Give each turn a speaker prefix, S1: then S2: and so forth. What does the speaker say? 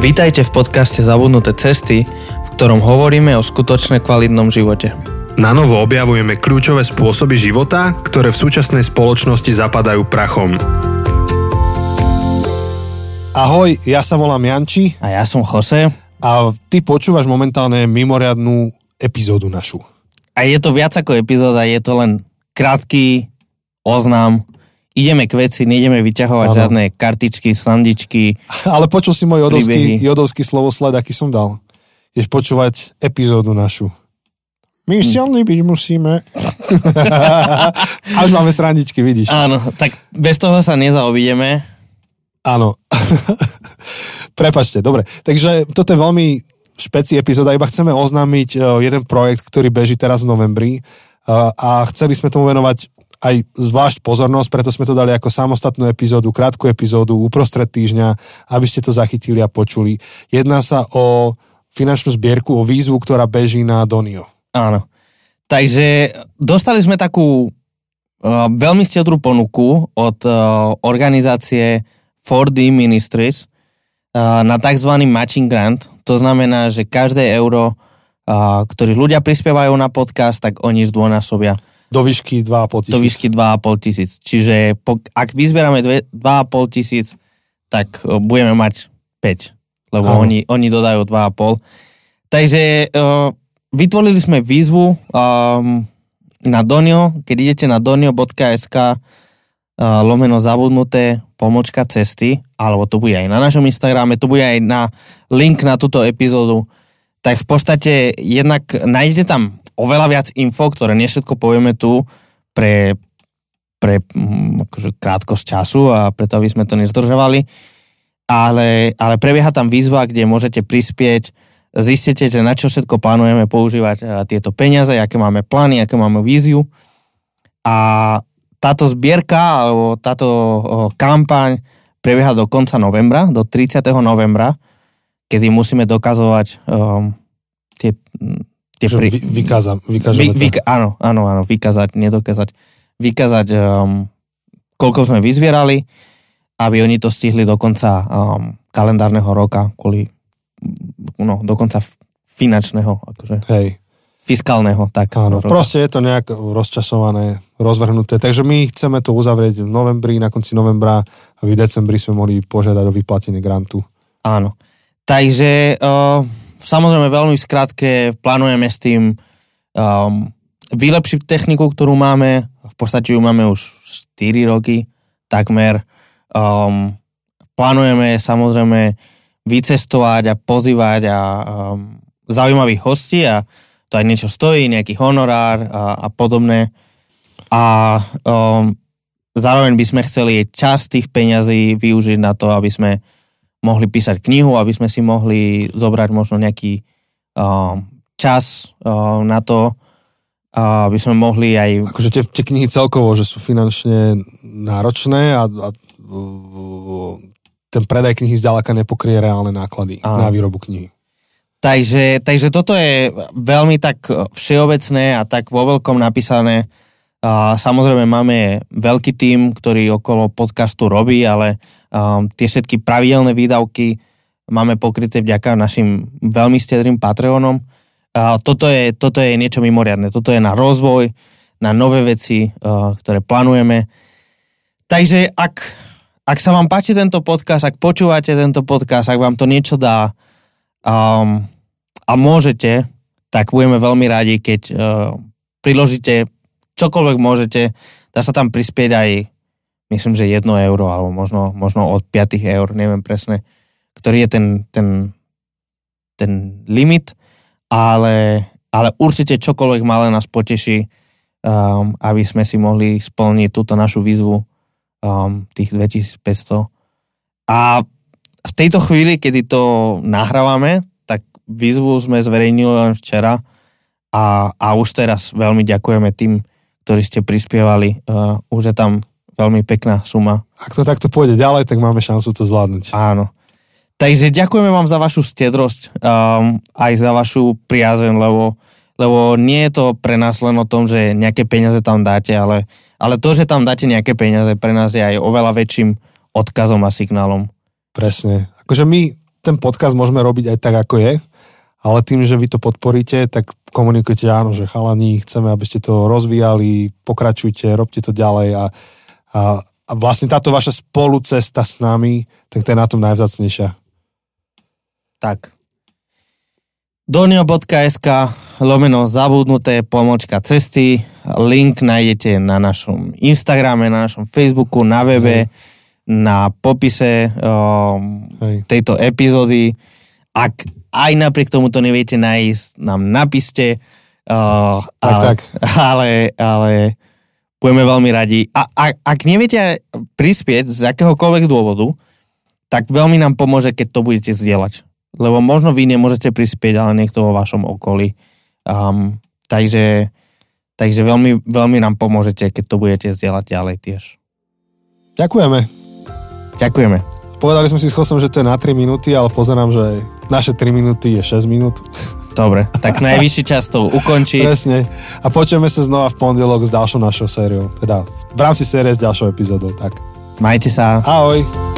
S1: Vítajte v podcaste Zabudnuté cesty, v ktorom hovoríme o skutočne kvalitnom živote.
S2: Na novo objavujeme kľúčové spôsoby života, ktoré v súčasnej spoločnosti zapadajú prachom.
S3: Ahoj, ja sa volám Janči
S1: A ja som Jose
S3: a ty počúvaš momentálne mimoriadnú epizódu našu.
S1: a je to viac ako epizóda, je to len krátky oznám. Ideme k veci, nejdeme vyťahovať
S3: Áno.
S1: žiadne kartičky, srandičky.
S3: Ale počul si môj jodovský,
S1: Príbehy.
S3: jodovský slovosled, aký som dal. Ideš počúvať epizódu našu. My silní byť musíme. Až máme srandičky, vidíš.
S1: Áno, tak bez toho sa nezaobídeme.
S3: Áno. Prepačte, dobre. Takže toto je veľmi špeci epizóda, iba chceme oznámiť eh, jeden projekt, ktorý beží teraz v novembri eh, a chceli sme tomu venovať aj zvlášť pozornosť, preto sme to dali ako samostatnú epizódu, krátku epizódu uprostred týždňa, aby ste to zachytili a počuli. Jedná sa o finančnú zbierku, o výzvu, ktorá beží na Donio.
S1: Áno. Takže dostali sme takú uh, veľmi stedrú ponuku od uh, organizácie 4D Ministries uh, na tzv. matching grant. To znamená, že každé euro, uh, ktorý ľudia prispievajú na podcast, tak oni zdvojnásobia
S3: Do výšky 2,5 tisíc.
S1: do výšky 2,5 tisíc. Čiže po, ak vyzberáme dve- 2,5 tisíc, tak budeme mať 5, lebo
S3: Áno.
S1: oni, oni dodajú 2,5. Takže uh, vytvorili sme výzvu um, na Donio, keď idete na donio.sk uh, lomeno zabudnuté pomočka cesty, alebo to bude aj na našom Instagrame, to bude aj na link na túto epizódu, tak v podstate jednak nájdete tam oveľa viac info, ktoré nevšetko povieme tu pre, pre mm, akože krátkosť času a preto, aby sme to nezdržovali. Ale, ale prebieha tam výzva, kde môžete prispieť, zistíte, že na čo všetko plánujeme používať eh, tieto peniaze, aké máme plány, aké máme víziu. A táto zbierka alebo táto kampaň prebieha do konca novembra, do 30. novembra, kedy musíme dokazovať um, tie, tie
S3: Že vy, vykáza, vykážeme
S1: vy, vy, áno, áno, áno, vykázať, nedokázať. Vykázať, um, koľko sme vyzvierali, aby oni to stihli do konca um, kalendárneho roka, kvôli, no, do konca finančného, akože
S3: Hej.
S1: fiskálneho, tak.
S3: Áno,
S1: roka.
S3: proste je to nejak rozčasované, rozvrhnuté. Takže my chceme to uzavrieť v novembri, na konci novembra a v decembri sme mohli požiadať o vyplatenie grantu.
S1: Áno. Takže uh, samozrejme veľmi v skratke plánujeme s tým um, vylepšiť techniku, ktorú máme. V podstate ju máme už 4 roky, takmer. Um, plánujeme samozrejme vycestovať a pozývať a um, zaujímavých hostí a to aj niečo stojí, nejaký honorár a, a podobné. A um, zároveň by sme chceli časť tých peňazí využiť na to, aby sme mohli písať knihu, aby sme si mohli zobrať možno nejaký um, čas um, na to, uh, aby sme mohli aj...
S3: Akože tie, tie knihy celkovo, že sú finančne náročné a, a uh, ten predaj knihy zďaleka nepokrie reálne náklady
S1: Áno.
S3: na výrobu knihy.
S1: Takže, takže toto je veľmi tak všeobecné a tak vo veľkom napísané. A samozrejme máme veľký tím, ktorý okolo podcastu robí, ale um, tie všetky pravidelné výdavky máme pokryté vďaka našim veľmi stedrým Patreonom. A toto, je, toto je niečo mimoriadne. Toto je na rozvoj, na nové veci, uh, ktoré plánujeme. Takže ak, ak sa vám páči tento podcast, ak počúvate tento podcast, ak vám to niečo dá, um, a môžete, tak budeme veľmi radi, keď uh, priložíte čokoľvek môžete. Dá sa tam prispieť aj, myslím, že 1 euro, alebo možno, možno od 5 eur, neviem presne, ktorý je ten, ten, ten limit, ale, ale určite čokoľvek malé nás poteší, um, aby sme si mohli splniť túto našu výzvu um, tých 2500. A v tejto chvíli, kedy to nahrávame, tak výzvu sme zverejnili len včera a, a už teraz veľmi ďakujeme tým, ktorí ste prispievali. Uh, už je tam veľmi pekná suma.
S3: Ak to takto pôjde ďalej, tak máme šancu to zvládnuť.
S1: Áno. Takže ďakujeme vám za vašu stedrosť, um, aj za vašu priazeň, lebo, lebo nie je to pre nás len o tom, že nejaké peniaze tam dáte, ale, ale to, že tam dáte nejaké peniaze, pre nás je aj oveľa väčším odkazom a signálom.
S3: Presne. Akože my ten podcast môžeme robiť aj tak, ako je, ale tým, že vy to podporíte, tak komunikujete áno, že chalani, chceme, aby ste to rozvíjali, pokračujte, robte to ďalej a, a, a vlastne táto vaša spolucesta s nami, tak to je na tom najvzácnejšia.
S1: Tak. Donio.sk lomeno zabudnuté pomočka cesty. Link nájdete na našom Instagrame, na našom Facebooku, na webe, Hej. na popise um, tejto epizódy. Ak aj napriek tomu to neviete nájsť, nám napíšte. Uh,
S3: tak, ale,
S1: tak. Ale, ale budeme veľmi radi. A, a ak neviete prispieť z akéhokoľvek dôvodu, tak veľmi nám pomôže, keď to budete zdieľať lebo možno vy nemôžete prispieť, ale niekto vo vašom okolí. Um, takže takže veľmi, veľmi nám pomôžete, keď to budete zdieľať ďalej tiež.
S3: Ďakujeme.
S1: Ďakujeme.
S3: Povedali sme si s Chosom, že to je na 3 minúty, ale pozerám, že naše 3 minúty je 6 minút.
S1: Dobre, tak najvyšší čas to ukončí.
S3: Presne. A počujeme sa znova v pondelok s ďalšou našou sériou. Teda v rámci série s ďalšou epizódou. Tak.
S1: Majte sa.
S3: Ahoj.